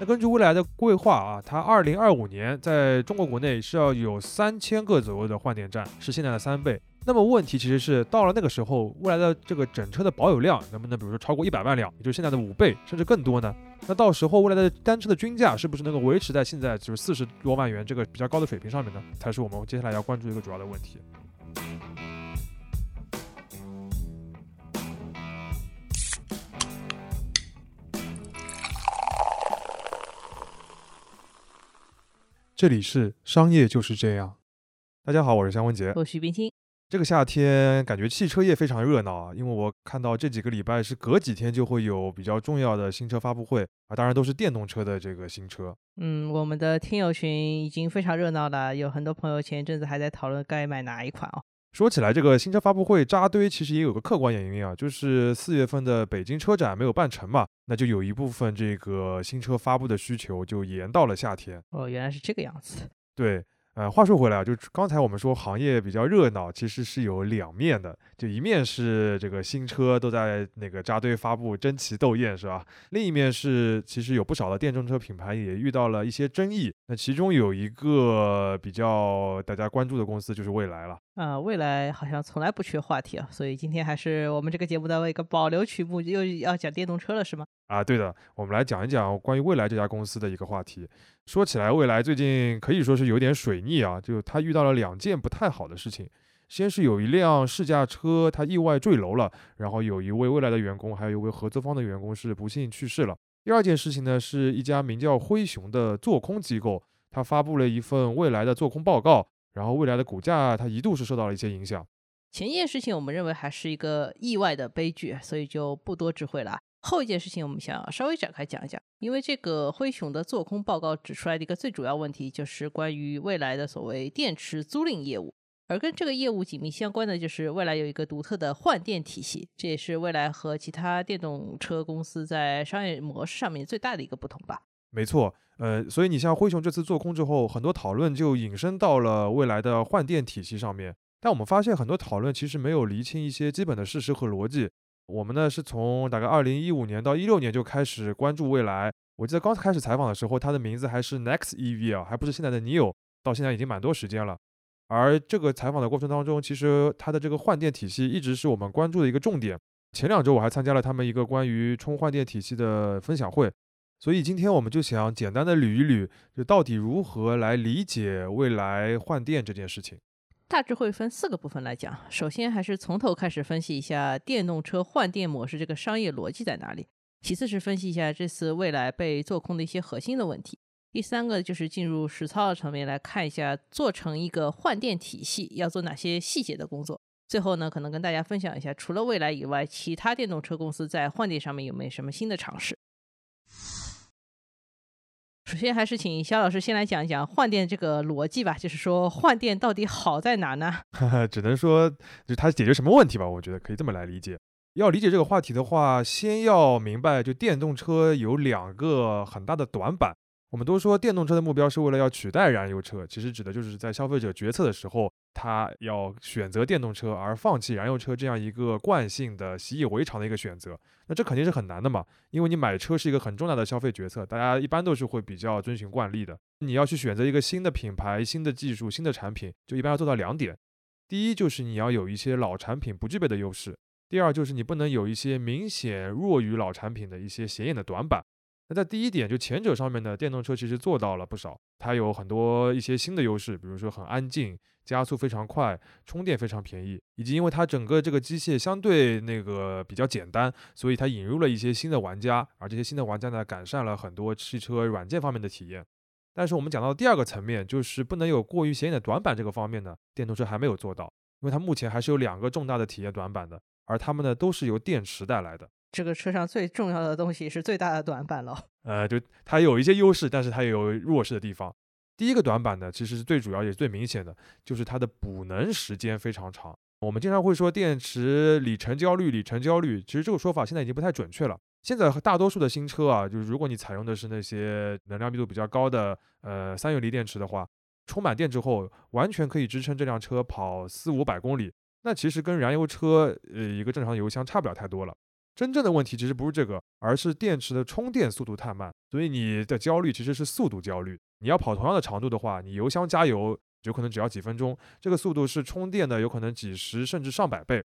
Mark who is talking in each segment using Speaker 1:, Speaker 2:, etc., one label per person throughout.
Speaker 1: 那根据未来的规划啊，它二零二五年在中国国内是要有三千个左右的换电站，是现在的三倍。那么问题其实是到了那个时候，未来的这个整车的保有量能不能，比如说超过一百万辆，也就是现在的五倍甚至更多呢？那到时候未来的单车的均价是不是能够维持在现在就是四十多万元这个比较高的水平上面呢？才是我们接下来要关注一个主要的问题。这里是商业就是这样。大家好，我是香文杰，
Speaker 2: 我是冰清。
Speaker 1: 这个夏天感觉汽车业非常热闹啊，因为我看到这几个礼拜是隔几天就会有比较重要的新车发布会啊，当然都是电动车的这个新车。
Speaker 2: 嗯，我们的听友群已经非常热闹了，有很多朋友前一阵子还在讨论该买哪一款哦。
Speaker 1: 说起来，这个新车发布会扎堆，其实也有个客观原因啊，就是四月份的北京车展没有办成嘛，那就有一部分这个新车发布的需求就延到了夏天。
Speaker 2: 哦，原来是这个样子。
Speaker 1: 对。呃，话说回来啊，就刚才我们说行业比较热闹，其实是有两面的。就一面是这个新车都在那个扎堆发布，争奇斗艳，是吧？另一面是其实有不少的电动车品牌也遇到了一些争议。那其中有一个比较大家关注的公司就是蔚来了。
Speaker 2: 啊，蔚来好像从来不缺话题啊，所以今天还是我们这个节目的一个保留曲目，又要讲电动车了，是吗？
Speaker 1: 啊，对的，我们来讲一讲关于蔚来这家公司的一个话题。说起来，蔚来最近可以说是有点水逆啊，就他遇到了两件不太好的事情。先是有一辆试驾车，它意外坠楼了，然后有一位蔚来的员工，还有一位合作方的员工是不幸去世了。第二件事情呢，是一家名叫灰熊的做空机构，它发布了一份未来的做空报告，然后未来的股价它一度是受到了一些影响。
Speaker 2: 前一件事情我们认为还是一个意外的悲剧，所以就不多智慧了。后一件事情我们想稍微展开讲一讲，因为这个灰熊的做空报告指出来的一个最主要问题，就是关于未来的所谓电池租赁业务。而跟这个业务紧密相关的，就是未来有一个独特的换电体系，这也是未来和其他电动车公司在商业模式上面最大的一个不同吧。
Speaker 1: 没错，呃，所以你像灰熊这次做空之后，很多讨论就引申到了未来的换电体系上面。但我们发现很多讨论其实没有厘清一些基本的事实和逻辑。我们呢是从大概二零一五年到一六年就开始关注未来。我记得刚开始采访的时候，它的名字还是 Next EV 啊，还不是现在的 Neo。到现在已经蛮多时间了。而这个采访的过程当中，其实它的这个换电体系一直是我们关注的一个重点。前两周我还参加了他们一个关于充换电体系的分享会，所以今天我们就想简单的捋一捋，就到底如何来理解未来换电这件事情。
Speaker 2: 大致会分四个部分来讲。首先还是从头开始分析一下电动车换电模式这个商业逻辑在哪里。其次是分析一下这次未来被做空的一些核心的问题。第三个就是进入实操的层面来看一下，做成一个换电体系要做哪些细节的工作。最后呢，可能跟大家分享一下，除了蔚来以外，其他电动车公司在换电上面有没有什么新的尝试。首先还是请肖老师先来讲一讲换电这个逻辑吧，就是说换电到底好在哪呢？
Speaker 1: 只能说就它解决什么问题吧，我觉得可以这么来理解。要理解这个话题的话，先要明白，就电动车有两个很大的短板。我们都说电动车的目标是为了要取代燃油车，其实指的就是在消费者决策的时候，他要选择电动车而放弃燃油车这样一个惯性的习以为常的一个选择。那这肯定是很难的嘛，因为你买车是一个很重要的消费决策，大家一般都是会比较遵循惯例的。你要去选择一个新的品牌、新的技术、新的产品，就一般要做到两点：第一就是你要有一些老产品不具备的优势；第二就是你不能有一些明显弱于老产品的一些显眼的短板。那在第一点，就前者上面呢，电动车其实做到了不少，它有很多一些新的优势，比如说很安静、加速非常快、充电非常便宜，以及因为它整个这个机械相对那个比较简单，所以它引入了一些新的玩家，而这些新的玩家呢，改善了很多汽车软件方面的体验。但是我们讲到第二个层面，就是不能有过于显眼的短板这个方面呢，电动车还没有做到，因为它目前还是有两个重大的体验短板的，而它们呢都是由电池带来的。
Speaker 2: 这个车上最重要的东西是最大的短板了。
Speaker 1: 呃，就它有一些优势，但是它也有弱势的地方。第一个短板呢，其实是最主要也是最明显的，就是它的补能时间非常长。我们经常会说电池里程焦虑，里程焦虑，其实这个说法现在已经不太准确了。现在大多数的新车啊，就是如果你采用的是那些能量密度比较高的呃三元锂电池的话，充满电之后，完全可以支撑这辆车跑四五百公里。那其实跟燃油车呃一个正常油箱差不了太多了。真正的问题其实不是这个，而是电池的充电速度太慢，所以你的焦虑其实是速度焦虑。你要跑同样的长度的话，你油箱加油有可能只要几分钟，这个速度是充电的有可能几十甚至上百倍。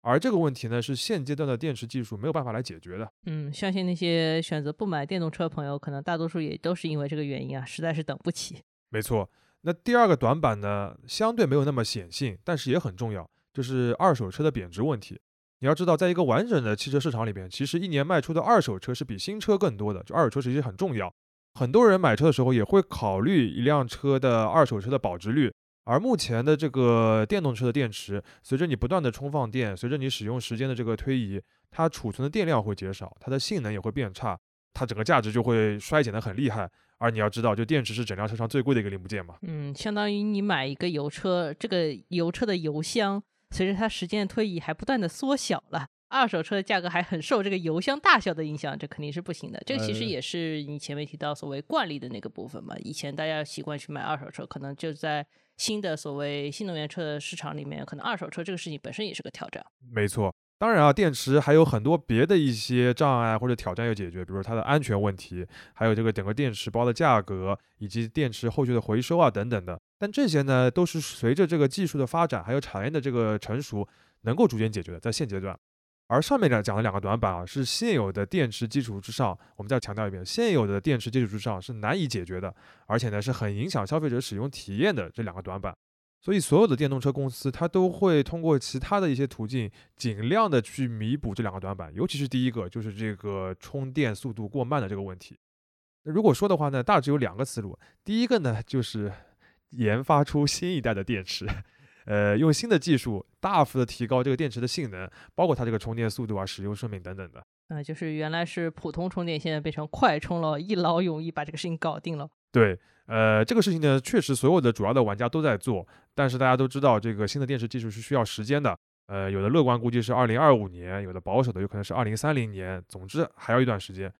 Speaker 1: 而这个问题呢，是现阶段的电池技术没有办法来解决的。
Speaker 2: 嗯，相信那些选择不买电动车的朋友，可能大多数也都是因为这个原因啊，实在是等不起。
Speaker 1: 没错。那第二个短板呢，相对没有那么显性，但是也很重要，就是二手车的贬值问题。你要知道，在一个完整的汽车市场里边，其实一年卖出的二手车是比新车更多的。就二手车其实很重要，很多人买车的时候也会考虑一辆车的二手车的保值率。而目前的这个电动车的电池，随着你不断的充放电，随着你使用时间的这个推移，它储存的电量会减少，它的性能也会变差，它整个价值就会衰减的很厉害。而你要知道，就电池是整辆车上最贵的一个零部件嘛。
Speaker 2: 嗯，相当于你买一个油车，这个油车的油箱随着它时间的推移还不断的缩小了。二手车的价格还很受这个油箱大小的影响，这肯定是不行的。这个其实也是你前面提到所谓惯例的那个部分嘛。以前大家习惯去买二手车，可能就在新的所谓新能源车的市场里面，可能二手车这个事情本身也是个挑战。
Speaker 1: 没错。当然啊，电池还有很多别的一些障碍或者挑战要解决，比如它的安全问题，还有这个整个电池包的价格，以及电池后续的回收啊等等的。但这些呢，都是随着这个技术的发展，还有产业的这个成熟，能够逐渐解决的，在现阶段。而上面讲讲的两个短板啊，是现有的电池基础之上，我们再强调一遍，现有的电池基础之上是难以解决的，而且呢是很影响消费者使用体验的这两个短板。所以，所有的电动车公司，它都会通过其他的一些途径，尽量的去弥补这两个短板。尤其是第一个，就是这个充电速度过慢的这个问题。那如果说的话呢，大致有两个思路。第一个呢，就是研发出新一代的电池，呃，用新的技术大幅的提高这个电池的性能，包括它这个充电速度啊、使用寿命等等的。
Speaker 2: 啊，就是原来是普通充电，现在变成快充了，一劳永逸把这个事情搞定了。
Speaker 1: 对。呃，这个事情呢，确实所有的主要的玩家都在做，但是大家都知道，这个新的电池技术是需要时间的。呃，有的乐观估计是二零二五年，有的保守的有可能是二零三零年，总之还要一段时间。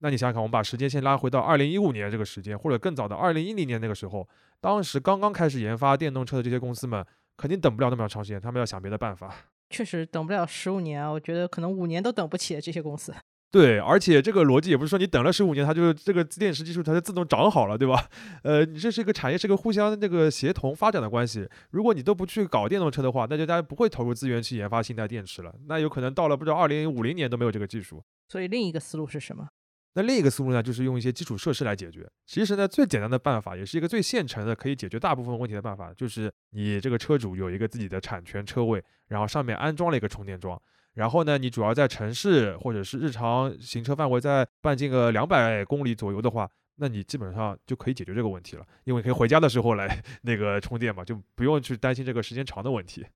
Speaker 1: 那你想想看，我们把时间线拉回到二零一五年这个时间，或者更早的二零一零年那个时候，当时刚刚开始研发电动车的这些公司们，肯定等不了那么长时间，他们要想别的办法。
Speaker 2: 确实等不了十五年啊，我觉得可能五年都等不起这些公司。
Speaker 1: 对，而且这个逻辑也不是说你等了十五年，它就这个电池技术它就自动长好了，对吧？呃，你这是一个产业，是个互相这个协同发展的关系。如果你都不去搞电动车的话，那就大家不会投入资源去研发新一代电池了。那有可能到了不知道二零五零年都没有这个技术。
Speaker 2: 所以另一个思路是什么？
Speaker 1: 那另一个思路呢，就是用一些基础设施来解决。其实呢，最简单的办法，也是一个最现成的，可以解决大部分问题的办法，就是你这个车主有一个自己的产权车位，然后上面安装了一个充电桩。然后呢，你主要在城市或者是日常行车范围在半径个两百公里左右的话，那你基本上就可以解决这个问题了，因为可以回家的时候来 那个充电嘛，就不用去担心这个时间长的问题。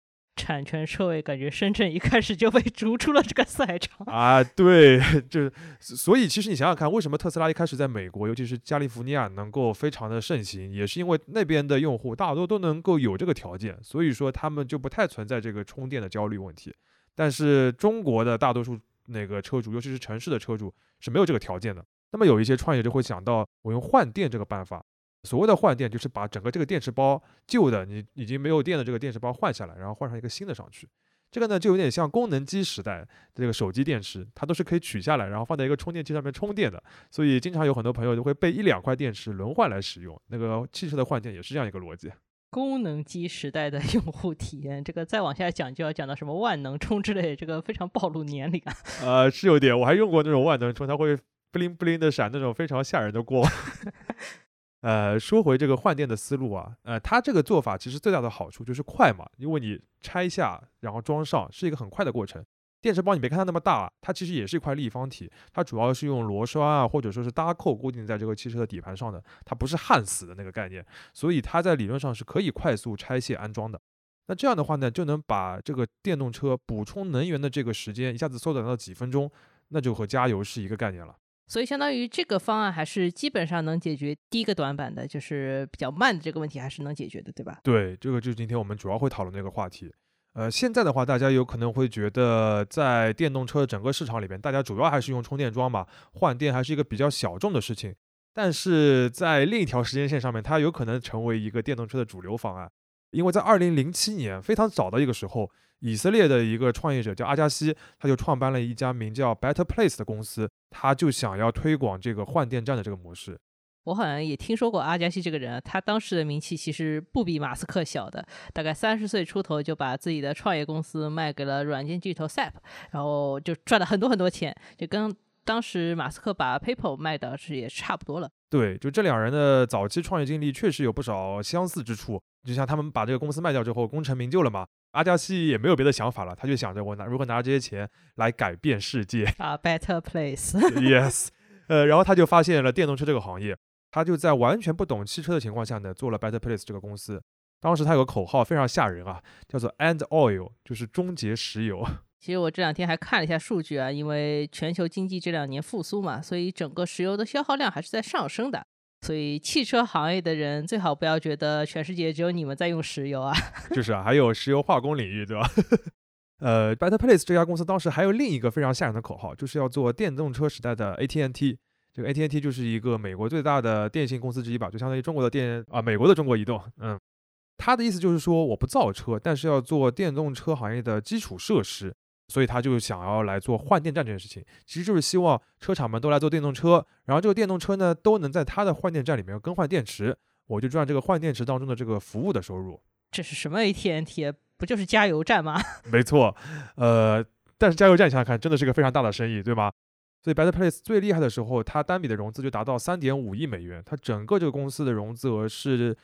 Speaker 2: 产权车位感觉深圳一开始就被逐出了这个赛场
Speaker 1: 啊，对，就所以其实你想想看，为什么特斯拉一开始在美国，尤其是加利福尼亚能够非常的盛行，也是因为那边的用户大多都能够有这个条件，所以说他们就不太存在这个充电的焦虑问题。但是中国的大多数那个车主，尤其是城市的车主是没有这个条件的。那么有一些创业者会想到，我用换电这个办法。所谓的换电，就是把整个这个电池包旧的你已经没有电的这个电池包换下来，然后换上一个新的上去。这个呢，就有点像功能机时代这个手机电池，它都是可以取下来，然后放在一个充电器上面充电的。所以经常有很多朋友就会备一两块电池轮换来使用。那个汽车的换电也是这样一个逻辑。
Speaker 2: 功能机时代的 用户体验，这个再往下讲就要讲到什么万能充之类，这个非常暴露年龄啊。
Speaker 1: 呃，是有点，我还用过那种万能充，它会不灵不灵的闪那种非常吓人的光。呃，说回这个换电的思路啊，呃，它这个做法其实最大的好处就是快嘛，因为你拆下然后装上是一个很快的过程。电池包你别看它那么大，它其实也是一块立方体，它主要是用螺栓啊或者说是搭扣固定在这个汽车的底盘上的，它不是焊死的那个概念，所以它在理论上是可以快速拆卸安装的。那这样的话呢，就能把这个电动车补充能源的这个时间一下子缩短到几分钟，那就和加油是一个概念了。
Speaker 2: 所以相当于这个方案还是基本上能解决第一个短板的，就是比较慢的这个问题还是能解决的，对吧？
Speaker 1: 对，这个就是今天我们主要会讨论的一个话题。呃，现在的话，大家有可能会觉得，在电动车整个市场里边，大家主要还是用充电桩吧，换电还是一个比较小众的事情。但是在另一条时间线上面，它有可能成为一个电动车的主流方案。因为在二零零七年非常早的一个时候，以色列的一个创业者叫阿加西，他就创办了一家名叫 Better Place 的公司，他就想要推广这个换电站的这个模式。
Speaker 2: 我好像也听说过阿加西这个人，他当时的名气其实不比马斯克小的，大概三十岁出头就把自己的创业公司卖给了软件巨头 SAP，然后就赚了很多很多钱，就跟当时马斯克把 PayPal 卖的是也差不多了。
Speaker 1: 对，就这两人的早期创业经历确实有不少相似之处，就像他们把这个公司卖掉之后功成名就了嘛，阿加西也没有别的想法了，他就想着我拿如何拿这些钱来改变世界
Speaker 2: 啊，Better Place。
Speaker 1: Yes，呃，然后他就发现了电动车这个行业。他就在完全不懂汽车的情况下呢，做了 Better Place 这个公司。当时他有个口号非常吓人啊，叫做 End Oil，就是终结石油。
Speaker 2: 其实我这两天还看了一下数据啊，因为全球经济这两年复苏嘛，所以整个石油的消耗量还是在上升的。所以汽车行业的人最好不要觉得全世界只有你们在用石油啊。
Speaker 1: 就是啊，还有石油化工领域，对吧？呃，Better Place 这家公司当时还有另一个非常吓人的口号，就是要做电动车时代的 ATNT。这个 ATNT 就是一个美国最大的电信公司之一吧，就相当于中国的电啊，美国的中国移动。嗯，他的意思就是说，我不造车，但是要做电动车行业的基础设施，所以他就想要来做换电站这件事情，其实就是希望车厂们都来做电动车，然后这个电动车呢都能在他的换电站里面更换电池，我就赚这个换电池当中的这个服务的收入。
Speaker 2: 这是什么 AT&T？不就是加油站吗？
Speaker 1: 没错，呃，但是加油站想想看，真的是个非常大的生意，对吗？所以，Better Place 最厉害的时候，它单笔的融资就达到三点五亿美元，它整个这个公司的融资额是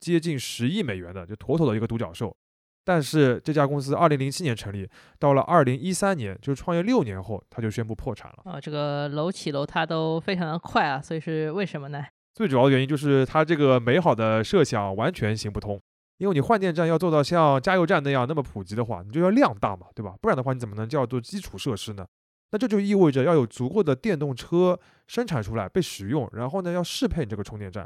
Speaker 1: 接近十亿美元的，就妥妥的一个独角兽。但是这家公司二零零七年成立，到了二零一三年，就是创业六年后，它就宣布破产了。
Speaker 2: 啊，这个楼起楼塌都非常的快啊，所以是为什么呢？
Speaker 1: 最主要的原因就是它这个美好的设想完全行不通，因为你换电站要做到像加油站那样那么普及的话，你就要量大嘛，对吧？不然的话，你怎么能叫做基础设施呢？那这就意味着要有足够的电动车生产出来被使用，然后呢要适配你这个充电站。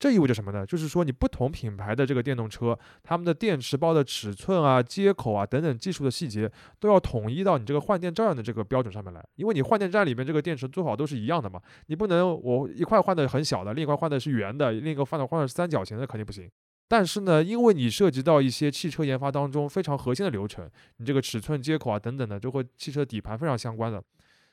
Speaker 1: 这意味着什么呢？就是说你不同品牌的这个电动车，它们的电池包的尺寸啊、接口啊等等技术的细节都要统一到你这个换电站的这个标准上面来。因为你换电站里面这个电池最好都是一样的嘛，你不能我一块换的很小的，另一块换的是圆的，另一个换的换的是三角形的，肯定不行。但是呢，因为你涉及到一些汽车研发当中非常核心的流程，你这个尺寸、接口啊等等的，就和汽车底盘非常相关的，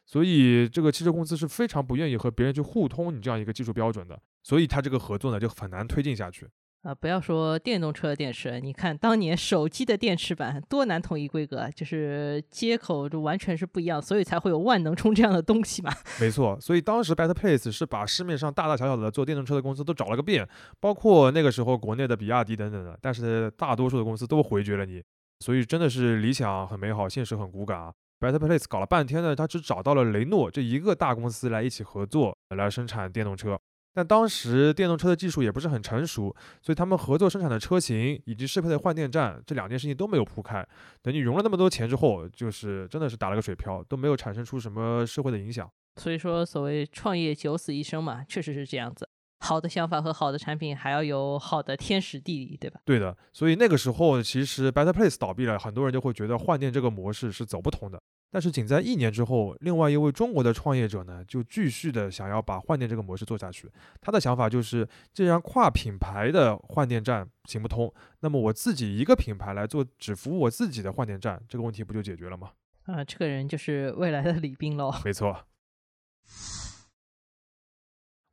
Speaker 1: 所以这个汽车公司是非常不愿意和别人去互通你这样一个技术标准的，所以它这个合作呢就很难推进下去。
Speaker 2: 啊，不要说电动车的电池，你看当年手机的电池板多难统一规格，就是接口就完全是不一样，所以才会有万能充这样的东西嘛。
Speaker 1: 没错，所以当时 Better Place 是把市面上大大小小的做电动车的公司都找了个遍，包括那个时候国内的比亚迪等等的，但是大多数的公司都回绝了你，所以真的是理想很美好，现实很骨感啊。Better Place 搞了半天呢，他只找到了雷诺这一个大公司来一起合作来生产电动车。但当时电动车的技术也不是很成熟，所以他们合作生产的车型以及适配的换电站这两件事情都没有铺开。等你融了那么多钱之后，就是真的是打了个水漂，都没有产生出什么社会的影响。
Speaker 2: 所以说，所谓创业九死一生嘛，确实是这样子。好的想法和好的产品，还要有好的天时地利，对吧？
Speaker 1: 对的。所以那个时候，其实 Better Place 倒闭了，很多人就会觉得换电这个模式是走不通的。但是仅在一年之后，另外一位中国的创业者呢，就继续的想要把换电这个模式做下去。他的想法就是，既然跨品牌的换电站行不通，那么我自己一个品牌来做，只服务我自己的换电站，这个问题不就解决了吗？
Speaker 2: 啊，这个人就是未来的李斌喽。
Speaker 1: 没错。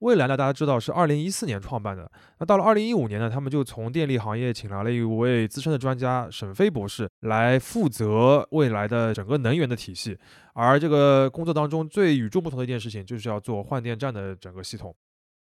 Speaker 1: 蔚来呢，大家知道是二零一四年创办的。那到了二零一五年呢，他们就从电力行业请来了一位资深的专家沈飞博士来负责未来的整个能源的体系。而这个工作当中最与众不同的一件事情，就是要做换电站的整个系统。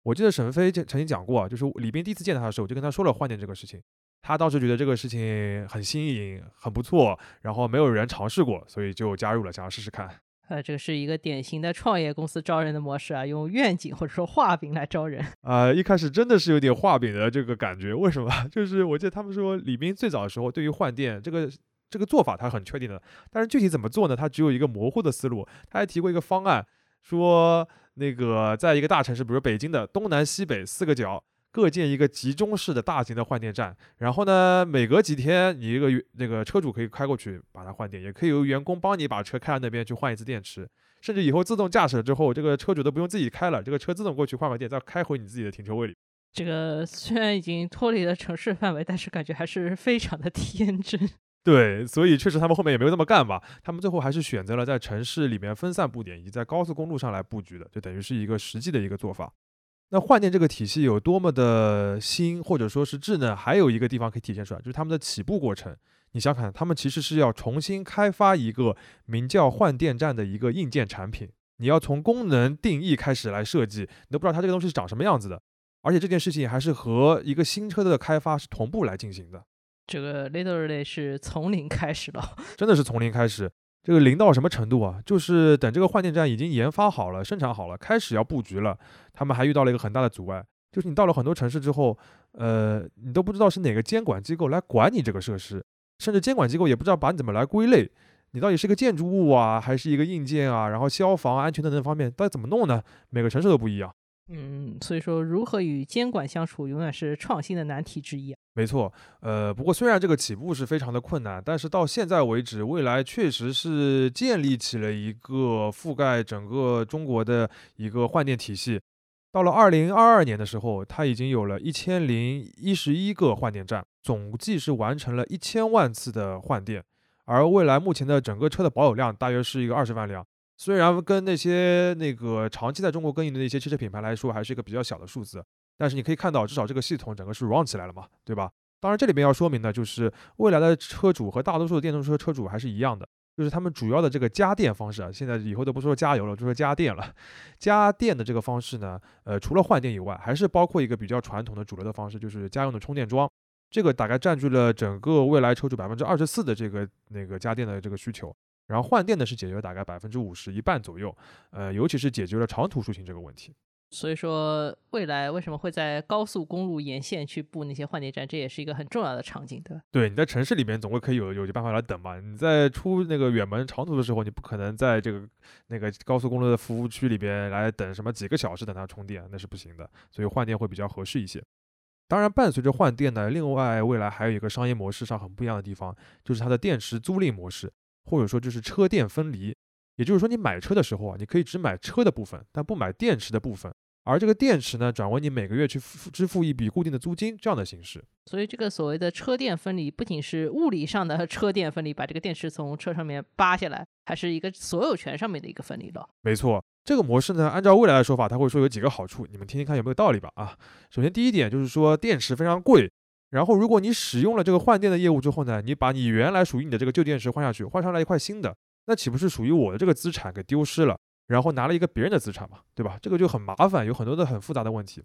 Speaker 1: 我记得沈飞曾经讲过啊，就是李斌第一次见他的时候，就跟他说了换电这个事情。他当时觉得这个事情很新颖、很不错，然后没有人尝试过，所以就加入了，想要试试看。
Speaker 2: 呃，这个是一个典型的创业公司招人的模式啊，用愿景或者说画饼来招人。
Speaker 1: 啊，一开始真的是有点画饼的这个感觉。为什么？就是我记得他们说，李斌最早的时候对于换电这个这个做法他很确定的，但是具体怎么做呢？他只有一个模糊的思路。他还提过一个方案，说那个在一个大城市，比如北京的东南西北四个角。各建一个集中式的大型的换电站，然后呢，每隔几天你一个那个车主可以开过去把它换电，也可以由员工帮你把车开到那边去换一次电池，甚至以后自动驾驶了之后，这个车主都不用自己开了，这个车自动过去换完电，再开回你自己的停车位里。
Speaker 2: 这个虽然已经脱离了城市范围，但是感觉还是非常的天真。
Speaker 1: 对，所以确实他们后面也没有那么干吧，他们最后还是选择了在城市里面分散布点，以及在高速公路上来布局的，就等于是一个实际的一个做法。那换电这个体系有多么的新，或者说是智能，还有一个地方可以体现出来，就是他们的起步过程。你想想，他们其实是要重新开发一个名叫换电站的一个硬件产品，你要从功能定义开始来设计，你都不知道它这个东西是长什么样子的。而且这件事情还是和一个新车的开发是同步来进行的。
Speaker 2: 这个 literally 是从零开始了，
Speaker 1: 真的是从零开始。这个零到什么程度啊？就是等这个换电站已经研发好了、生产好了，开始要布局了，他们还遇到了一个很大的阻碍，就是你到了很多城市之后，呃，你都不知道是哪个监管机构来管你这个设施，甚至监管机构也不知道把你怎么来归类，你到底是个建筑物啊，还是一个硬件啊？然后消防安全等等方面到底怎么弄呢？每个城市都不一样。
Speaker 2: 嗯，所以说如何与监管相处，永远是创新的难题之一。
Speaker 1: 没错，呃，不过虽然这个起步是非常的困难，但是到现在为止，蔚来确实是建立起了一个覆盖整个中国的一个换电体系。到了二零二二年的时候，它已经有了一千零一十一个换电站，总计是完成了一千万次的换电。而蔚来目前的整个车的保有量大约是一个二十万辆。虽然跟那些那个长期在中国耕耘的那些汽车品牌来说，还是一个比较小的数字，但是你可以看到，至少这个系统整个是 run 起来了嘛，对吧？当然，这里边要说明的就是，未来的车主和大多数的电动车车主还是一样的，就是他们主要的这个加电方式啊，现在以后都不说加油了，就说加电了。加电的这个方式呢，呃，除了换电以外，还是包括一个比较传统的主流的方式，就是家用的充电桩，这个大概占据了整个未来车主百分之二十四的这个那个家电的这个需求。然后换电呢是解决了大概百分之五十一半左右，呃，尤其是解决了长途出行这个问题。
Speaker 2: 所以说，未来为什么会在高速公路沿线去布那些换电站，这也是一个很重要的场景，对吧？
Speaker 1: 对，你在城市里面总会可以有有些办法来等嘛。你在出那个远门长途的时候，你不可能在这个那个高速公路的服务区里边来等什么几个小时等它充电，那是不行的。所以换电会比较合适一些。当然，伴随着换电呢，另外未来还有一个商业模式上很不一样的地方，就是它的电池租赁模式。或者说就是车电分离，也就是说你买车的时候啊，你可以只买车的部分，但不买电池的部分，而这个电池呢，转为你每个月去付支付一笔固定的租金这样的形式。
Speaker 2: 所以这个所谓的车电分离，不仅是物理上的 车电分离，把这个电池从车上面扒下来，还是一个所有权上面的一个分离了。
Speaker 1: 没错，这个模式呢，按照未来的说法，他会说有几个好处，你们听听看有没有道理吧？啊，首先第一点就是说电池非常贵。然后，如果你使用了这个换电的业务之后呢，你把你原来属于你的这个旧电池换下去，换上来一块新的，那岂不是属于我的这个资产给丢失了？然后拿了一个别人的资产嘛，对吧？这个就很麻烦，有很多的很复杂的问题。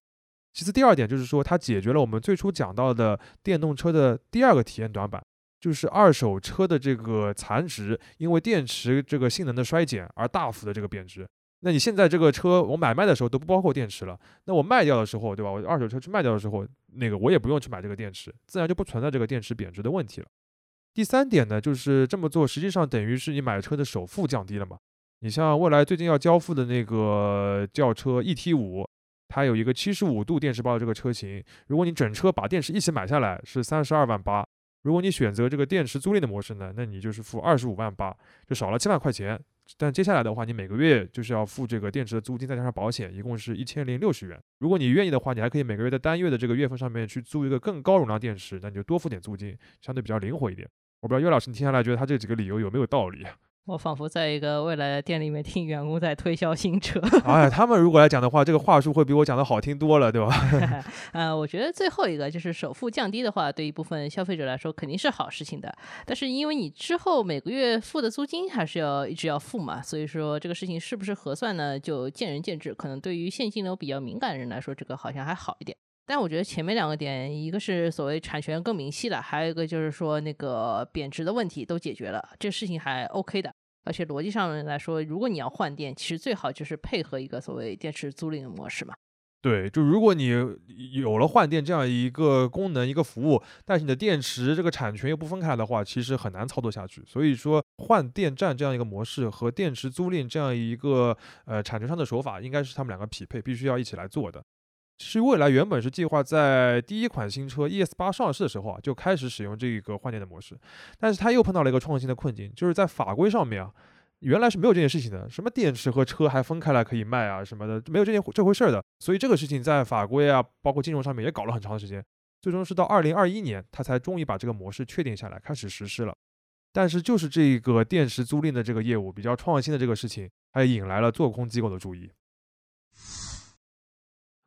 Speaker 1: 其次，第二点就是说，它解决了我们最初讲到的电动车的第二个体验短板，就是二手车的这个残值，因为电池这个性能的衰减而大幅的这个贬值。那你现在这个车我买卖的时候都不包括电池了，那我卖掉的时候，对吧？我二手车去卖掉的时候，那个我也不用去买这个电池，自然就不存在这个电池贬值的问题了。第三点呢，就是这么做实际上等于是你买车的首付降低了嘛？你像未来最近要交付的那个轿车 ET 五，它有一个七十五度电池包的这个车型，如果你整车把电池一起买下来是三十二万八，如果你选择这个电池租赁的模式呢，那你就是付二十五万八，就少了七万块钱。但接下来的话，你每个月就是要付这个电池的租金，再加上保险，一共是一千零六十元。如果你愿意的话，你还可以每个月在单月的这个月份上面去租一个更高容量电池，那你就多付点租金，相对比较灵活一点。我不知道岳老师，你听下来觉得他这几个理由有没有道理？
Speaker 2: 我仿佛在一个未来的店里面听员工在推销新车。
Speaker 1: 哎，他们如果来讲的话，这个话术会比我讲的好听多了，对吧？
Speaker 2: 呃，我觉得最后一个就是首付降低的话，对一部分消费者来说肯定是好事情的。但是因为你之后每个月付的租金还是要一直要付嘛，所以说这个事情是不是合算呢？就见仁见智。可能对于现金流比较敏感的人来说，这个好像还好一点。但我觉得前面两个点，一个是所谓产权更明晰了，还有一个就是说那个贬值的问题都解决了，这事情还 OK 的。而且逻辑上来说，如果你要换电，其实最好就是配合一个所谓电池租赁的模式嘛。
Speaker 1: 对，就如果你有了换电这样一个功能、一个服务，但是你的电池这个产权又不分开的话，其实很难操作下去。所以说，换电站这样一个模式和电池租赁这样一个呃产权上的手法，应该是他们两个匹配，必须要一起来做的。其实未来原本是计划在第一款新车 ES 八上市的时候啊，就开始使用这个换电的模式，但是它又碰到了一个创新的困境，就是在法规上面啊，原来是没有这件事情的，什么电池和车还分开来可以卖啊什么的，没有这件这回事儿的。所以这个事情在法规啊，包括金融上面也搞了很长的时间，最终是到二零二一年，他才终于把这个模式确定下来，开始实施了。但是就是这个电池租赁的这个业务比较创新的这个事情，还引来了做空机构的注意。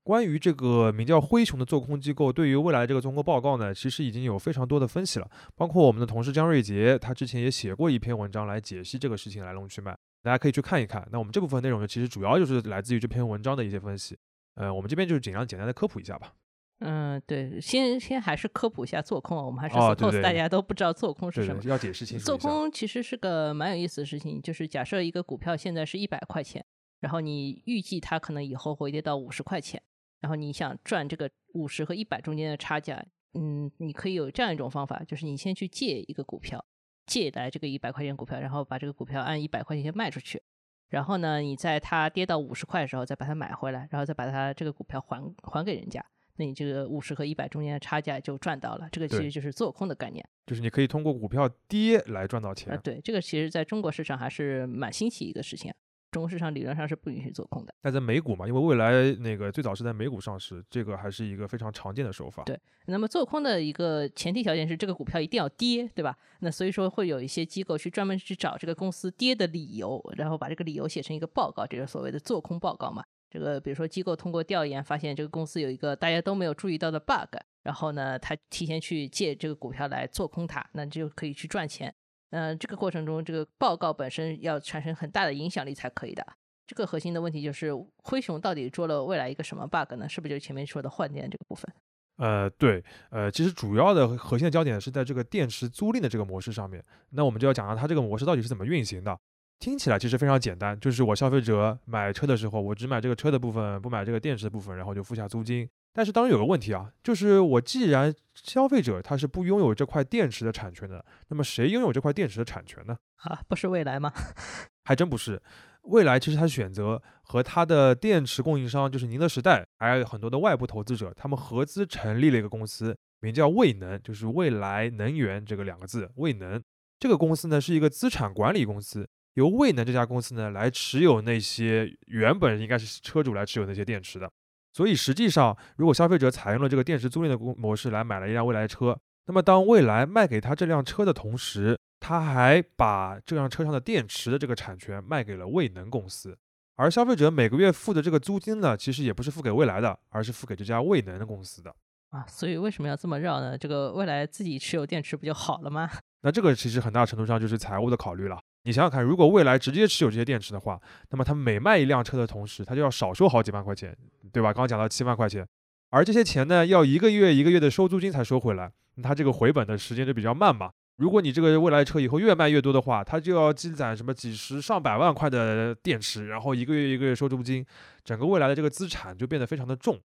Speaker 1: 关于这个名叫灰熊的做空机构对于未来这个综合报告呢，其实已经有非常多的分析了，包括我们的同事江瑞杰，他之前也写过一篇文章来解析这个事情来龙去脉，大家可以去看一看。那我们这部分内容呢，其实主要就是来自于这篇文章的一些分析，呃，我们这边就是尽量简单的科普一下吧。
Speaker 2: 嗯，对，先先还是科普一下做空，我们还是
Speaker 1: 哦
Speaker 2: suppose
Speaker 1: 对对
Speaker 2: 大家都不知道做空是什么。
Speaker 1: 对对，要解释清楚
Speaker 2: 做。空其实是个蛮有意思的事情，就是假设一个股票现在是一百块钱，然后你预计它可能以后会跌到五十块钱，然后你想赚这个五十和一百中间的差价，嗯，你可以有这样一种方法，就是你先去借一个股票，借来这个一百块钱股票，然后把这个股票按一百块钱先卖出去，然后呢，你在它跌到五十块的时候再把它买回来，然后再把它这个股票还还给人家。那你这个五十和一百中间的差价就赚到了，这个其实就是做空的概念。
Speaker 1: 就是你可以通过股票跌来赚到
Speaker 2: 啊，
Speaker 1: 钱。
Speaker 2: 对，这个其实在中国市场还是蛮新奇一个事情、啊。中国市场理论上是不允许做空的。
Speaker 1: 但在美股嘛，因为未来那个最早是在美股上市，这个还是一个非常常见的手法。
Speaker 2: 对那么做空的一个前提条件是这个股票一定要跌，对吧？那所以说会有一些机构去专门去找这个公司跌的理由，然后把这个理由写成一个报告，这就是所谓的做空报告嘛。这个比如说机构通过调研发现这个公司有一个大家都没有注意到的 bug，然后呢，他提前去借这个股票来做空它，那就可以去赚钱。嗯、这个过程中，这个报告本身要产生很大的影响力才可以的。这个核心的问题就是灰熊到底做了未来一个什么 bug 呢？是不是就前面说的换电这个部分？
Speaker 1: 呃，对，呃，其实主要的核心的焦点是在这个电池租赁的这个模式上面。那我们就要讲到它这个模式到底是怎么运行的。听起来其实非常简单，就是我消费者买车的时候，我只买这个车的部分，不买这个电池的部分，然后就付下租金。但是当然有个问题啊，就是我既然消费者他是不拥有这块电池的产权的，那么谁拥有这块电池的产权呢？
Speaker 2: 啊，不是未来吗？
Speaker 1: 还真不是。未来其实它选择和它的电池供应商，就是宁德时代，还有很多的外部投资者，他们合资成立了一个公司，名叫未能，就是未来能源这个两个字，未能。这个公司呢是一个资产管理公司，由未能这家公司呢来持有那些原本应该是车主来持有那些电池的。所以实际上，如果消费者采用了这个电池租赁的公模式来买了一辆未来车，那么当未来卖给他这辆车的同时，他还把这辆车上的电池的这个产权卖给了未能公司，而消费者每个月付的这个租金呢，其实也不是付给未来的，而是付给这家未能的公司的。
Speaker 2: 啊，所以为什么要这么绕呢？这个未来自己持有电池不就好了吗？
Speaker 1: 那这个其实很大程度上就是财务的考虑了。你想想看，如果未来直接持有这些电池的话，那么他每卖一辆车的同时，他就要少收好几万块钱，对吧？刚刚讲到七万块钱，而这些钱呢，要一个月一个月的收租金才收回来，那他这个回本的时间就比较慢嘛。如果你这个未来车以后越卖越多的话，它就要积攒什么几十上百万块的电池，然后一个月一个月收租金，整个未来的这个资产就变得非常的重。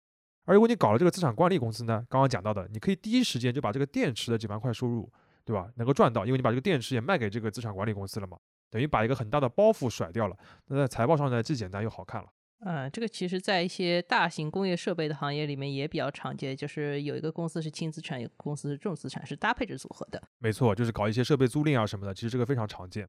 Speaker 1: 而如果你搞了这个资产管理公司呢，刚刚讲到的，你可以第一时间就把这个电池的几万块收入，对吧？能够赚到，因为你把这个电池也卖给这个资产管理公司了嘛，等于把一个很大的包袱甩掉了。那在财报上呢，既简单又好看了。
Speaker 2: 嗯，这个其实在一些大型工业设备的行业里面也比较常见，就是有一个公司是轻资产，有个公司是重资产，是搭配着组合的。
Speaker 1: 没错，就是搞一些设备租赁啊什么的，其实这个非常常见。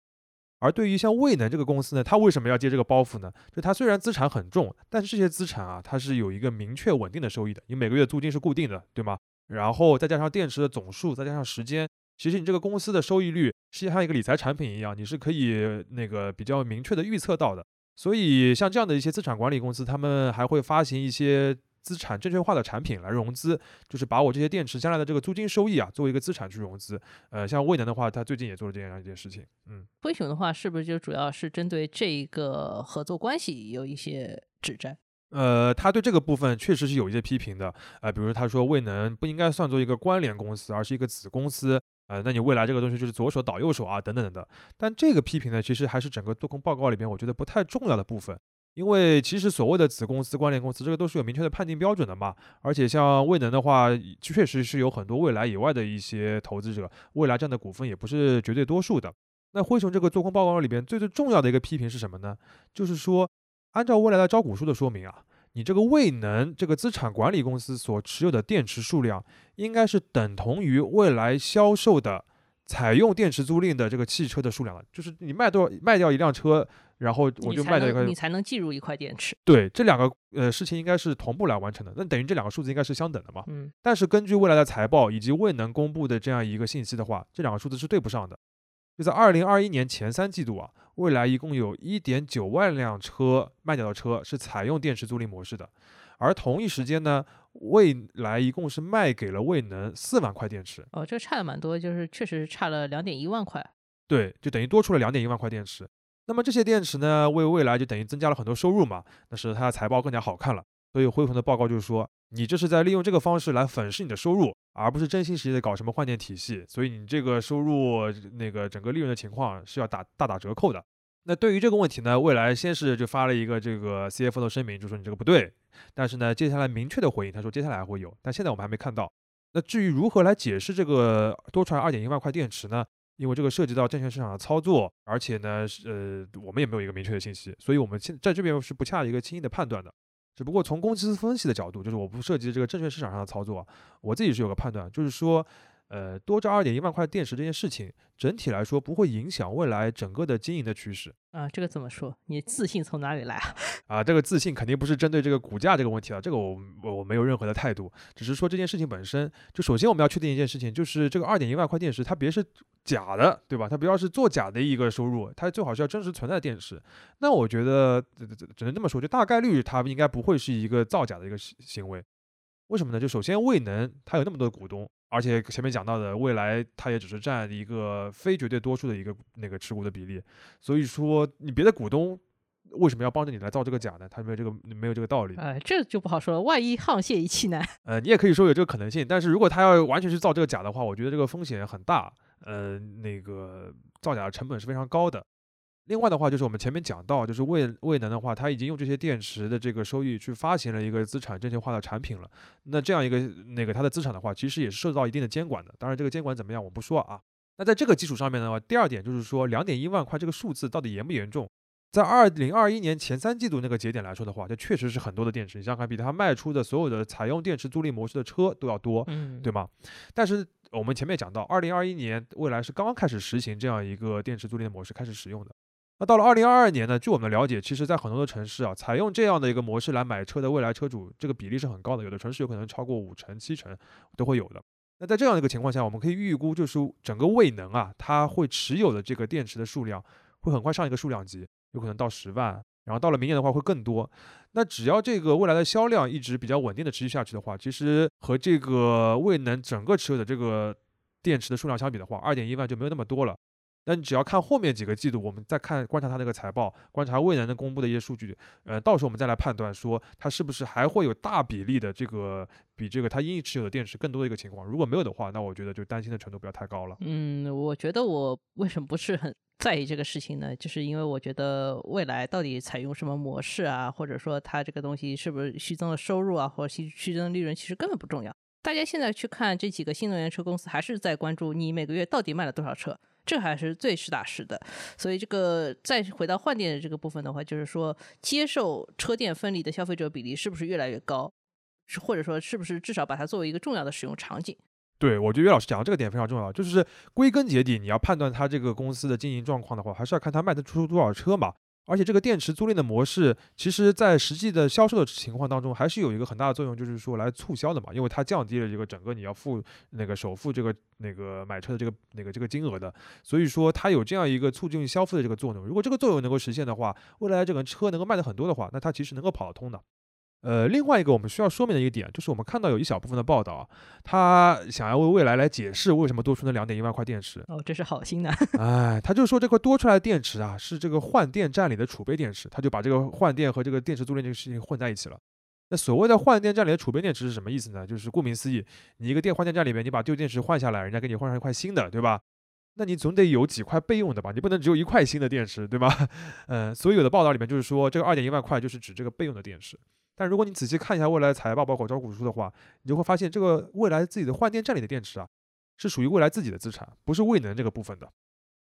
Speaker 1: 而对于像未能这个公司呢，它为什么要接这个包袱呢？就它虽然资产很重，但是这些资产啊，它是有一个明确稳定的收益的，你每个月租金是固定的，对吗？然后再加上电池的总数，再加上时间，其实你这个公司的收益率是像一个理财产品一样，你是可以那个比较明确的预测到的。所以像这样的一些资产管理公司，他们还会发行一些资产证券化的产品来融资，就是把我这些电池将来的这个租金收益啊，作为一个资产去融资。呃，像未能的话，他最近也做了这样一件事情。嗯，
Speaker 2: 灰熊的话，是不是就主要是针对这一个合作关系有一些指摘？
Speaker 1: 呃，他对这个部分确实是有一些批评的。呃，比如他说未能不应该算作一个关联公司，而是一个子公司。呃，那你未来这个东西就是左手倒右手啊，等等等等。但这个批评呢，其实还是整个做空报告里边我觉得不太重要的部分。因为其实所谓的子公司、关联公司，这个都是有明确的判定标准的嘛。而且像未能的话，确实是有很多未来以外的一些投资者，未来占的股份也不是绝对多数的。那灰熊这个做空报告里边最最重要的一个批评是什么呢？就是说，按照未来的招股书的说明啊，你这个未能这个资产管理公司所持有的电池数量，应该是等同于未来销售的采用电池租赁的这个汽车的数量了，就是你卖多少卖掉一辆车，然后我就卖掉一块
Speaker 2: 你才能计入一块电池。
Speaker 1: 对，这两个呃事情应该是同步来完成的，那等于这两个数字应该是相等的嘛。
Speaker 2: 嗯，
Speaker 1: 但是根据未来的财报以及未能公布的这样一个信息的话，这两个数字是对不上的。就在二零二一年前三季度啊，蔚来一共有一点九万辆车卖掉的车是采用电池租赁模式的，而同一时间呢，蔚来一共是卖给了未能四万块电池，
Speaker 2: 哦，这个差的蛮多，就是确实差了两点一万块。
Speaker 1: 对，就等于多出了两点一万块电池。那么这些电池呢，为未来就等于增加了很多收入嘛，那使得它的财报更加好看了。所以辉鹏的报告就是说，你这是在利用这个方式来粉饰你的收入，而不是真心实意的搞什么换电体系，所以你这个收入那个整个利润的情况是要打大打折扣的。那对于这个问题呢，未来先是就发了一个这个 CFO 的声明，就说你这个不对，但是呢，接下来明确的回应，他说接下来还会有，但现在我们还没看到。那至于如何来解释这个多出来二点一万块电池呢？因为这个涉及到证券市场的操作，而且呢，呃，我们也没有一个明确的信息，所以我们现在这边是不恰一个轻易的判断的。只不过从公司分析的角度，就是我不涉及这个证券市场上的操作，我自己是有个判断，就是说，呃，多招二点一万块电池这件事情，整体来说不会影响未来整个的经营的趋势。
Speaker 2: 啊，这个怎么说？你自信从哪里来啊？
Speaker 1: 啊，这个自信肯定不是针对这个股价这个问题啊，这个我我我没有任何的态度，只是说这件事情本身，就首先我们要确定一件事情，就是这个二点一万块电池，它别是假的，对吧？它不要是作假的一个收入，它最好是要真实存在的电池。那我觉得只能这么说，就大概率它应该不会是一个造假的一个行行为。为什么呢？就首先未能它有那么多股东，而且前面讲到的未来它也只是占一个非绝对多数的一个那个持股的比例，所以说你别的股东。为什么要帮着你来造这个假呢？他没有这个没有这个道理。
Speaker 2: 哎，这就不好说了。万一沆瀣一气呢？
Speaker 1: 呃，你也可以说有这个可能性，但是如果他要完全去造这个假的话，我觉得这个风险很大。呃，那个造假的成本是非常高的。另外的话，就是我们前面讲到，就是未未能的话，他已经用这些电池的这个收益去发行了一个资产证券化的产品了。那这样一个那个它的资产的话，其实也是受到一定的监管的。当然，这个监管怎么样我不说啊。那在这个基础上面的话，第二点就是说，两点一万块这个数字到底严不严重？在二零二一年前三季度那个节点来说的话，这确实是很多的电池。你想想看，比它卖出的所有的采用电池租赁模式的车都要多，
Speaker 2: 嗯，
Speaker 1: 对吗？但是我们前面讲到，二零二一年未来是刚刚开始实行这样一个电池租赁的模式开始使用的。那到了二零二二年呢？据我们了解，其实在很多的城市啊，采用这样的一个模式来买车的未来车主，这个比例是很高的，有的城市有可能超过五成、七成都会有的。那在这样的一个情况下，我们可以预估，就是整个未能啊，它会持有的这个电池的数量会很快上一个数量级。有可能到十万，然后到了明年的话会更多。那只要这个未来的销量一直比较稳定的持续下去的话，其实和这个未能整个持有的这个电池的数量相比的话，二点一万就没有那么多了。那你只要看后面几个季度，我们再看观察它那个财报，观察未能的公布的一些数据，呃，到时候我们再来判断说它是不是还会有大比例的这个比这个它应持有的电池更多的一个情况。如果没有的话，那我觉得就担心的程度不要太高了。
Speaker 2: 嗯，我觉得我为什么不是很在意这个事情呢？就是因为我觉得未来到底采用什么模式啊，或者说它这个东西是不是虚增了收入啊，或者虚虚增利润，其实根本不重要。大家现在去看这几个新能源车公司，还是在关注你每个月到底卖了多少车。这还是最实打实的，所以这个再回到换电的这个部分的话，就是说接受车电分离的消费者比例是不是越来越高，是或者说是不是至少把它作为一个重要的使用场景？
Speaker 1: 对，我觉得岳老师讲的这个点非常重要，就是归根结底，你要判断它这个公司的经营状况的话，还是要看它卖得出多少车嘛。而且这个电池租赁的模式，其实在实际的销售的情况当中，还是有一个很大的作用，就是说来促销的嘛，因为它降低了这个整个你要付那个首付这个那个买车的这个那个这个金额的，所以说它有这样一个促进消费的这个作用。如果这个作用能够实现的话，未来这个车能够卖的很多的话，那它其实能够跑得通的。呃，另外一个我们需要说明的一个点，就是我们看到有一小部分的报道啊，他想要为未来来解释为什么多出那两点一万块电池。
Speaker 2: 哦，这是好心的。
Speaker 1: 哎，他就说这块多出来的电池啊，是这个换电站里的储备电池，他就把这个换电和这个电池租赁这个事情混在一起了。那所谓的换电站里的储备电池是什么意思呢？就是顾名思义，你一个电换电站里面，你把旧电池换下来，人家给你换上一块新的，对吧？那你总得有几块备用的吧？你不能只有一块新的电池，对吧？嗯，所以有的报道里面就是说，这个二点一万块就是指这个备用的电池。但如果你仔细看一下未来财报，包括招股书的话，你就会发现，这个未来自己的换电站里的电池啊，是属于未来自己的资产，不是未能这个部分的。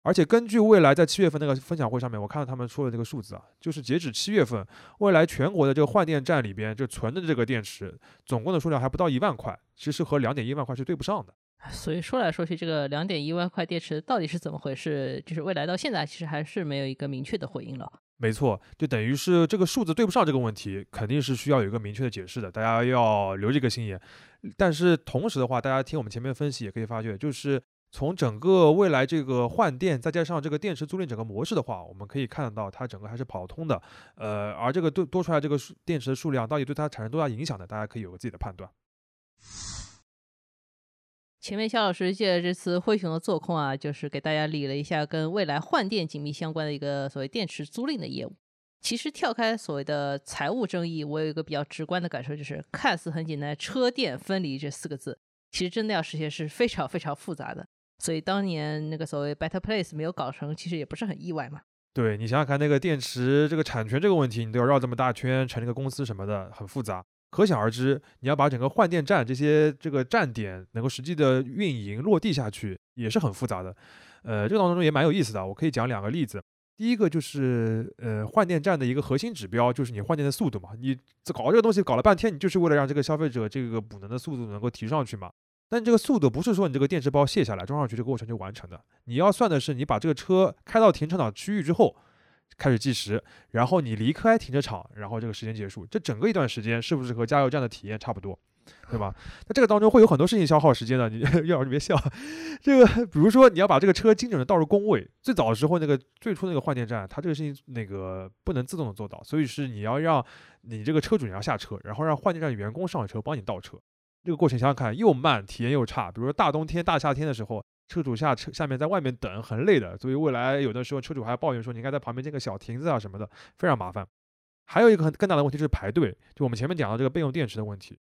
Speaker 1: 而且根据未来在七月份那个分享会上面，我看到他们说的这个数字啊，就是截止七月份，未来全国的这个换电站里边就存的这个电池，总共的数量还不到一万块，其实和两点一万块是对不上的。
Speaker 2: 所以说来说去，这个两点一万块电池到底是怎么回事？就是未来到现在其实还是没有一个明确的回应了。
Speaker 1: 没错，就等于是这个数字对不上这个问题，肯定是需要有一个明确的解释的，大家要留这个心眼。但是同时的话，大家听我们前面分析也可以发觉，就是从整个未来这个换电，再加上这个电池租赁整个模式的话，我们可以看得到它整个还是跑通的。呃，而这个多多出来这个数电池的数量，到底对它产生多大影响呢？大家可以有个自己的判断。
Speaker 2: 前面肖老师借着这次灰熊的做空啊，就是给大家理了一下跟未来换电紧密相关的一个所谓电池租赁的业务。其实跳开所谓的财务争议，我有一个比较直观的感受，就是看似很简单，车电分离这四个字，其实真的要实现是非常非常复杂的。所以当年那个所谓 Better Place 没有搞成，其实也不是很意外嘛。
Speaker 1: 对你想想看，那个电池这个产权这个问题，你都要绕这么大圈，成立个公司什么的，很复杂。可想而知，你要把整个换电站这些这个站点能够实际的运营落地下去，也是很复杂的。呃，这个当中也蛮有意思的，我可以讲两个例子。第一个就是呃换电站的一个核心指标，就是你换电的速度嘛。你搞这个东西搞了半天，你就是为了让这个消费者这个补能的速度能够提上去嘛。但这个速度不是说你这个电池包卸下来装上去这个过程就完成的，你要算的是你把这个车开到停车场区域之后。开始计时，然后你离开停车场，然后这个时间结束，这整个一段时间是不是和加油站的体验差不多，对吧？那这个当中会有很多事情消耗时间的，你 要你别笑，这个比如说你要把这个车精准的倒入工位，最早的时候那个最初那个换电站，它这个事情那个不能自动的做到，所以是你要让你这个车主你要下车，然后让换电站员工上车帮你倒车，这个过程想想看又慢，体验又差。比如说大冬天、大夏天的时候。车主下车下面在外面等很累的，所以未来有的时候车主还要抱怨说你应该在旁边建个小亭子啊什么的，非常麻烦。还有一个很更大的问题是排队，就我们前面讲到这个备用电池的问题。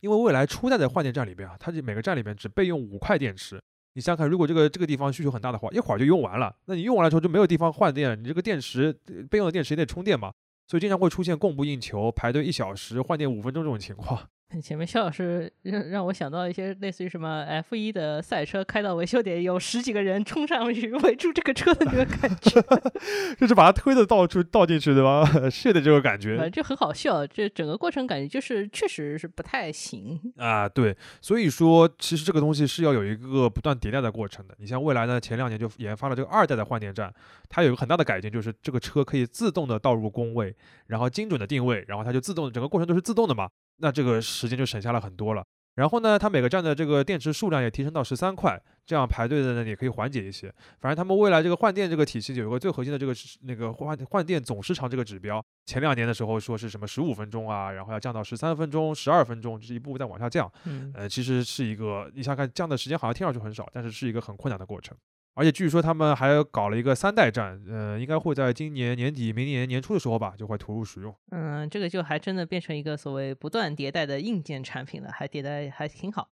Speaker 1: 因为未来初代的换电站里边啊，它这每个站里边只备用五块电池。你想想看，如果这个这个地方需求很大的话，一会儿就用完了，那你用完了之后就没有地方换电，你这个电池备用的电池也得充电嘛，所以经常会出现供不应求、排队一小时换电五分钟这种情况。
Speaker 2: 前面肖老师让让我想到一些类似于什么 F 一的赛车开到维修点，有十几个人冲上去围住这个车的那个感觉，
Speaker 1: 就是把它推的到处倒进去，对吧？是的，这个感觉，
Speaker 2: 就很好笑。这整个过程感觉就是确实是不太行
Speaker 1: 啊。对，所以说其实这个东西是要有一个不断迭代的过程的。你像未来呢，前两年就研发了这个二代的换电站，它有一个很大的改进，就是这个车可以自动的倒入工位，然后精准的定位，然后它就自动整个过程都是自动的嘛。那这个时间就省下了很多了。然后呢，它每个站的这个电池数量也提升到十三块，这样排队的呢也可以缓解一些。反正他们未来这个换电这个体系有一个最核心的这个那个换换电总时长这个指标，前两年的时候说是什么十五分钟啊，然后要降到十三分钟、十二分钟，就是一步步在往下降。
Speaker 2: 嗯，
Speaker 1: 呃，其实是一个你想看降的时间好像听上去很少，但是是一个很困难的过程。而且据说他们还搞了一个三代站，呃，应该会在今年年底、明年年初的时候吧，就会投入使用。
Speaker 2: 嗯，这个就还真的变成一个所谓不断迭代的硬件产品了，还迭代还挺好。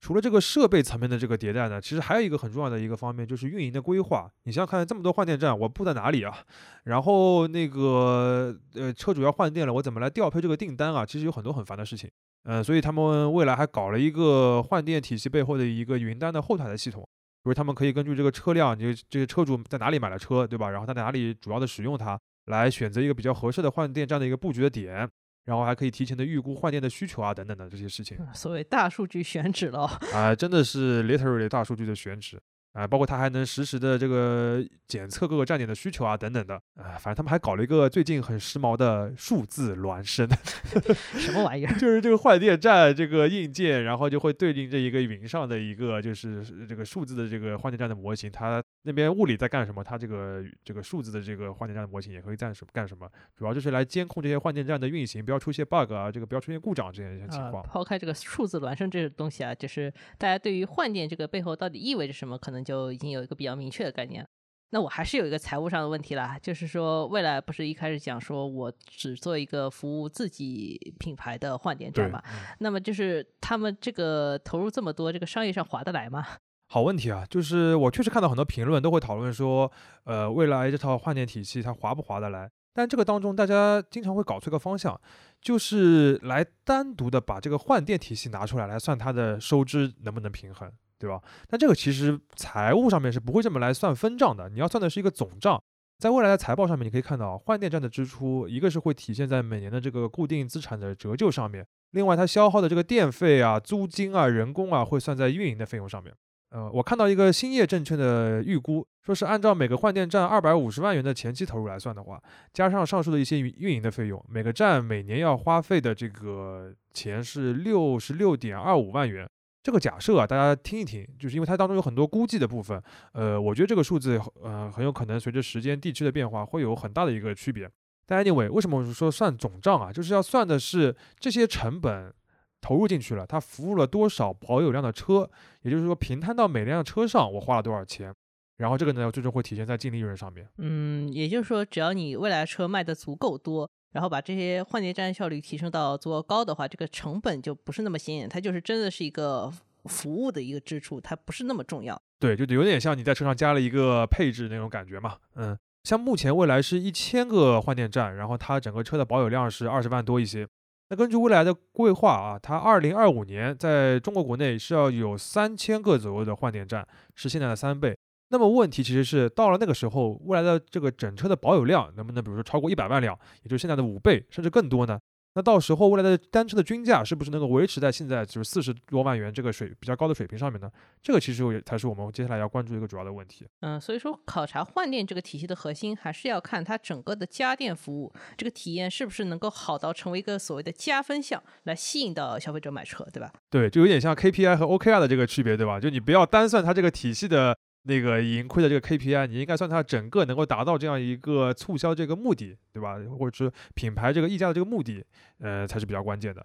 Speaker 1: 除了这个设备层面的这个迭代呢，其实还有一个很重要的一个方面就是运营的规划。你想想看，这么多换电站，我布在哪里啊？然后那个呃，车主要换电了，我怎么来调配这个订单啊？其实有很多很烦的事情。嗯，所以他们未来还搞了一个换电体系背后的一个云端的后台的系统。比如他们可以根据这个车辆，你这个车主在哪里买了车，对吧？然后他在哪里主要的使用它，来选择一个比较合适的换电站的一个布局的点，然后还可以提前的预估换电的需求啊，等等的这些事情。
Speaker 2: 所谓大数据选址了
Speaker 1: 啊，真的是 literally 大数据的选址。啊，包括它还能实时的这个检测各个站点的需求啊，等等的。啊，反正他们还搞了一个最近很时髦的数字孪生，
Speaker 2: 什么玩意儿？
Speaker 1: 就是这个换电站这个硬件，然后就会对应这一个云上的一个就是这个数字的这个换电站的模型。它那边物理在干什么？它这个这个数字的这个换电站的模型也可以干什么干什么？主要就是来监控这些换电站的运行，不要出现 bug 啊，这个不要出现故障这样一些情况。
Speaker 2: 抛开这个数字孪生这个东西啊，就是大家对于换电这个背后到底意味着什么，可能。就已经有一个比较明确的概念，那我还是有一个财务上的问题啦，就是说未来不是一开始讲说我只做一个服务自己品牌的换电站嘛？那么就是他们这个投入这么多，这个商业上划得来吗？
Speaker 1: 好问题啊，就是我确实看到很多评论都会讨论说，呃，未来这套换电体系它划不划得来？但这个当中大家经常会搞错一个方向，就是来单独的把这个换电体系拿出来来算它的收支能不能平衡。对吧？但这个其实财务上面是不会这么来算分账的，你要算的是一个总账。在未来的财报上面，你可以看到换电站的支出，一个是会体现在每年的这个固定资产的折旧上面，另外，它消耗的这个电费啊、租金啊、人工啊，会算在运营的费用上面。呃，我看到一个兴业证券的预估，说是按照每个换电站二百五十万元的前期投入来算的话，加上上述的一些运营的费用，每个站每年要花费的这个钱是六十六点二五万元。这个假设啊，大家听一听，就是因为它当中有很多估计的部分，呃，我觉得这个数字呃很有可能随着时间、地区的变化会有很大的一个区别。但 anyway，为什么我说算总账啊？就是要算的是这些成本。投入进去了，它服务了多少保有量的车，也就是说平摊到每辆车上我花了多少钱，然后这个呢最终会体现在净利润上面。
Speaker 2: 嗯，也就是说只要你未来车卖的足够多，然后把这些换电站效率提升到足够高的话，这个成本就不是那么显眼，它就是真的是一个服务的一个支出，它不是那么重要。
Speaker 1: 对，就有点像你在车上加了一个配置那种感觉嘛。嗯，像目前未来是一千个换电站，然后它整个车的保有量是二十万多一些。那根据未来的规划啊，它二零二五年在中国国内是要有三千个左右的换电站，是现在的三倍。那么问题其实是到了那个时候，未来的这个整车的保有量能不能，比如说超过一百万辆，也就是现在的五倍，甚至更多呢？那到时候未来的单车的均价是不是能够维持在现在就是四十多万元这个水比较高的水平上面呢？这个其实也才是我们接下来要关注一个主要的问题。
Speaker 2: 嗯，所以说考察换电这个体系的核心还是要看它整个的家电服务这个体验是不是能够好到成为一个所谓的加分项，来吸引到消费者买车，对吧？
Speaker 1: 对，就有点像 KPI 和 OKR 的这个区别，对吧？就你不要单算它这个体系的。那个盈亏的这个 KPI，你应该算它整个能够达到这样一个促销这个目的，对吧？或者是品牌这个溢价的这个目的，呃，才是比较关键的。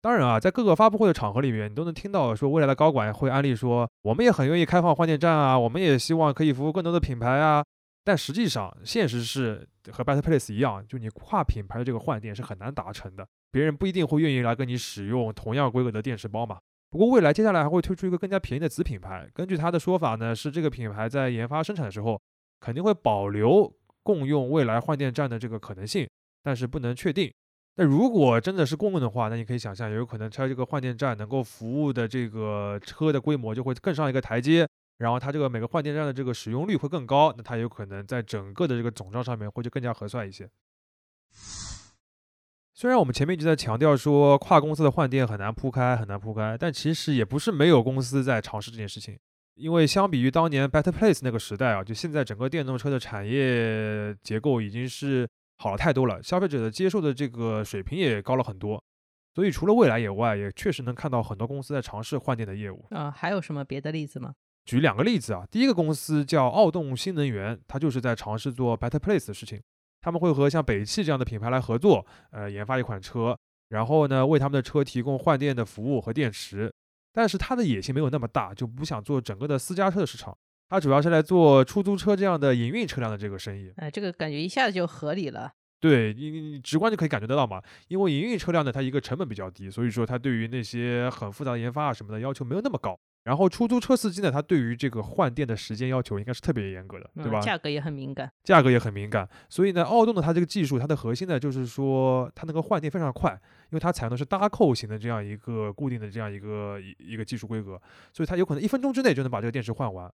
Speaker 1: 当然啊，在各个发布会的场合里面，你都能听到说未来的高管会安利说，我们也很愿意开放换电站啊，我们也希望可以服务更多的品牌啊。但实际上，现实是和 Better Place 一样，就你跨品牌的这个换电是很难达成的，别人不一定会愿意来跟你使用同样规格的电池包嘛。不过未来接下来还会推出一个更加便宜的子品牌。根据他的说法呢，是这个品牌在研发生产的时候肯定会保留共用未来换电站的这个可能性，但是不能确定。那如果真的是共用的话，那你可以想象，有可能它这个换电站能够服务的这个车的规模就会更上一个台阶，然后它这个每个换电站的这个使用率会更高，那它有可能在整个的这个总账上面会就更加合算一些。虽然我们前面一直在强调说跨公司的换电很难铺开，很难铺开，但其实也不是没有公司在尝试这件事情。因为相比于当年 Better Place 那个时代啊，就现在整个电动车的产业结构已经是好了太多了，消费者的接受的这个水平也高了很多。所以除了蔚来以外，也确实能看到很多公司在尝试换电的业务。
Speaker 2: 啊，还有什么别的例子吗？
Speaker 1: 举两个例子啊，第一个公司叫奥动新能源，它就是在尝试做 Better Place 的事情。他们会和像北汽这样的品牌来合作，呃，研发一款车，然后呢，为他们的车提供换电的服务和电池。但是他的野心没有那么大，就不想做整个的私家车的市场，他主要是来做出租车这样的营运车辆的这个生意。
Speaker 2: 哎，这个感觉一下子就合理了。
Speaker 1: 对你，你直观就可以感觉得到嘛，因为营运车辆呢，它一个成本比较低，所以说它对于那些很复杂的研发啊什么的要求没有那么高。然后出租车司机呢，他对于这个换电的时间要求应该是特别严格的，对吧？
Speaker 2: 价格也很敏感，
Speaker 1: 价格也很敏感。所以呢，奥动的它这个技术，它的核心呢，就是说它能够换电非常快，因为它采用的是搭扣型的这样一个固定的这样一个一一个技术规格，所以它有可能一分钟之内就能把这个电池换完。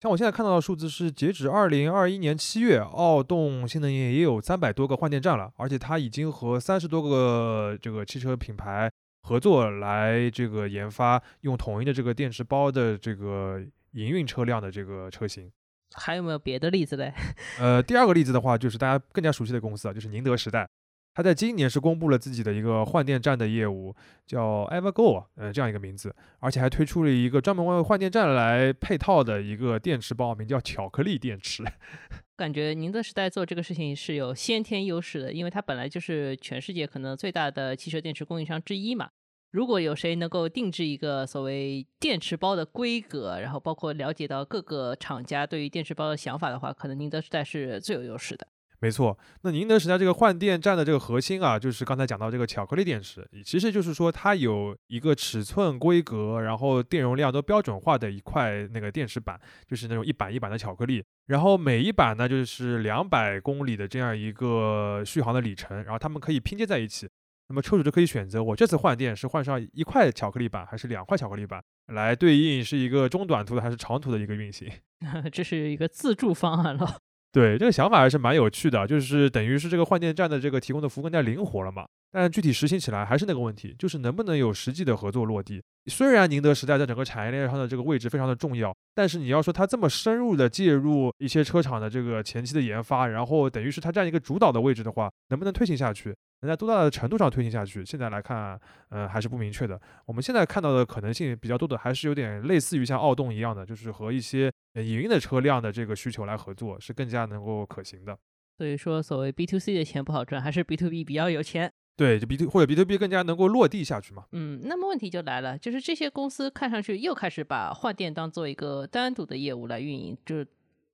Speaker 1: 像我现在看到的数字是，截止二零二一年七月，奥动新能源也有三百多个换电站了，而且它已经和三十多个这个汽车品牌。合作来这个研发用统一的这个电池包的这个营运车辆的这个车型，
Speaker 2: 还有没有别的例子嘞？
Speaker 1: 呃，第二个例子的话，就是大家更加熟悉的公司啊，就是宁德时代，它在今年是公布了自己的一个换电站的业务，叫 EverGo，呃，这样一个名字，而且还推出了一个专门为换电站来配套的一个电池包，名叫巧克力电池。
Speaker 2: 感觉宁德时代做这个事情是有先天优势的，因为它本来就是全世界可能最大的汽车电池供应商之一嘛。如果有谁能够定制一个所谓电池包的规格，然后包括了解到各个厂家对于电池包的想法的话，可能宁德时代是最有优势的。
Speaker 1: 没错，那宁德时代这个换电站的这个核心啊，就是刚才讲到这个巧克力电池，其实就是说它有一个尺寸规格，然后电容量都标准化的一块那个电池板，就是那种一板一板的巧克力，然后每一板呢就是两百公里的这样一个续航的里程，然后它们可以拼接在一起，那么车主就可以选择我这次换电是换上一块巧克力板还是两块巧克力板，来对应是一个中短途的还是长途的一个运行，
Speaker 2: 这是一个自助方案了。
Speaker 1: 对，这个想法还是蛮有趣的，就是等于是这个换电站的这个提供的服务更加灵活了嘛。但具体实行起来还是那个问题，就是能不能有实际的合作落地。虽然宁德时代在整个产业链上的这个位置非常的重要，但是你要说它这么深入的介入一些车厂的这个前期的研发，然后等于是它占一个主导的位置的话，能不能推行下去？能在多大的程度上推行下去？现在来看，嗯，还是不明确的。我们现在看到的可能性比较多的，还是有点类似于像奥动一样的，就是和一些营运的车辆的这个需求来合作，是更加能够可行的。
Speaker 2: 所以说，所谓 B to C 的钱不好赚，还是 B to B 比较有钱。
Speaker 1: 对，就比特或者比特币更加能够落地下去嘛。
Speaker 2: 嗯，那么问题就来了，就是这些公司看上去又开始把换电当做一个单独的业务来运营，就是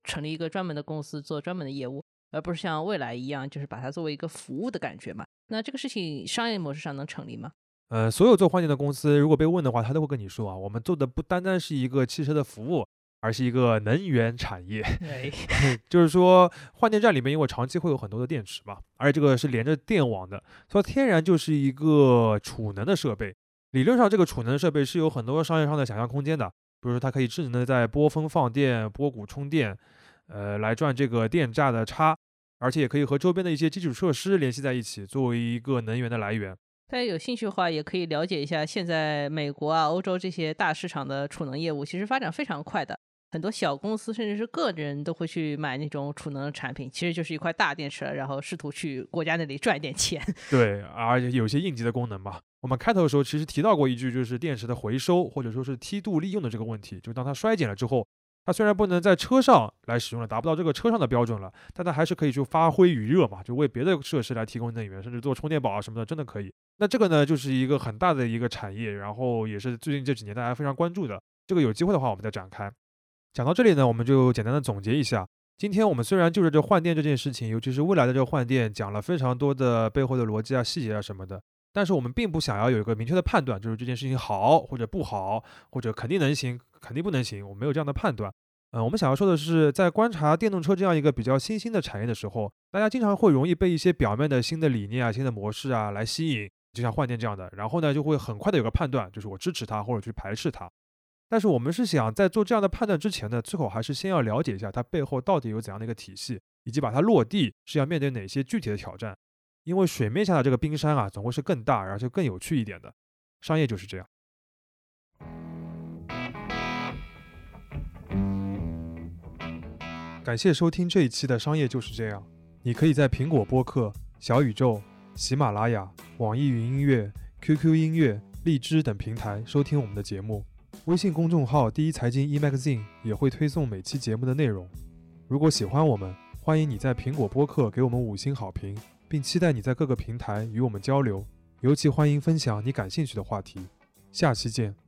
Speaker 2: 成立一个专门的公司做专门的业务，而不是像未来一样，就是把它作为一个服务的感觉嘛。那这个事情商业模式上能成立吗？
Speaker 1: 呃，所有做换电的公司，如果被问的话，他都会跟你说啊，我们做的不单单是一个汽车的服务。而是一个能源产业，就是说换电站里面，因为长期会有很多的电池嘛，而且这个是连着电网的，所以天然就是一个储能的设备。理论上，这个储能设备是有很多商业上的想象空间的，比如说它可以智能的在波峰放电、波谷充电，呃，来赚这个电价的差，而且也可以和周边的一些基础设施联系在一起，作为一个能源的来源。
Speaker 2: 大家有兴趣的话，也可以了解一下现在美国啊、欧洲这些大市场的储能业务，其实发展非常快的。很多小公司甚至是个人都会去买那种储能产品，其实就是一块大电池，然后试图去国家那里赚点钱。
Speaker 1: 对，而且有些应急的功能嘛。我们开头的时候其实提到过一句，就是电池的回收或者说是梯度利用的这个问题。就是当它衰减了之后，它虽然不能在车上来使用了，达不到这个车上的标准了，但它还是可以去发挥余热嘛，就为别的设施来提供能源，甚至做充电宝啊什么的，真的可以。那这个呢，就是一个很大的一个产业，然后也是最近这几年大家非常关注的。这个有机会的话，我们再展开。讲到这里呢，我们就简单的总结一下。今天我们虽然就着这换电这件事情，尤其是未来的这个换电，讲了非常多的背后的逻辑啊、细节啊什么的，但是我们并不想要有一个明确的判断，就是这件事情好或者不好，或者肯定能行、肯定不能行，我没有这样的判断。嗯，我们想要说的是，在观察电动车这样一个比较新兴的产业的时候，大家经常会容易被一些表面的新的理念啊、新的模式啊来吸引，就像换电这样的，然后呢就会很快的有个判断，就是我支持它或者去排斥它。但是我们是想在做这样的判断之前呢，最好还是先要了解一下它背后到底有怎样的一个体系，以及把它落地是要面对哪些具体的挑战。因为水面下的这个冰山啊，总会是更大，而且更有趣一点的。商业就是这样。感谢收听这一期的商业就是这样。你可以在苹果播客、小宇宙、喜马拉雅、网易云音乐、QQ 音乐、荔枝等平台收听我们的节目。微信公众号“第一财经 eMagazine” 也会推送每期节目的内容。如果喜欢我们，欢迎你在苹果播客给我们五星好评，并期待你在各个平台与我们交流。尤其欢迎分享你感兴趣的话题。下期见。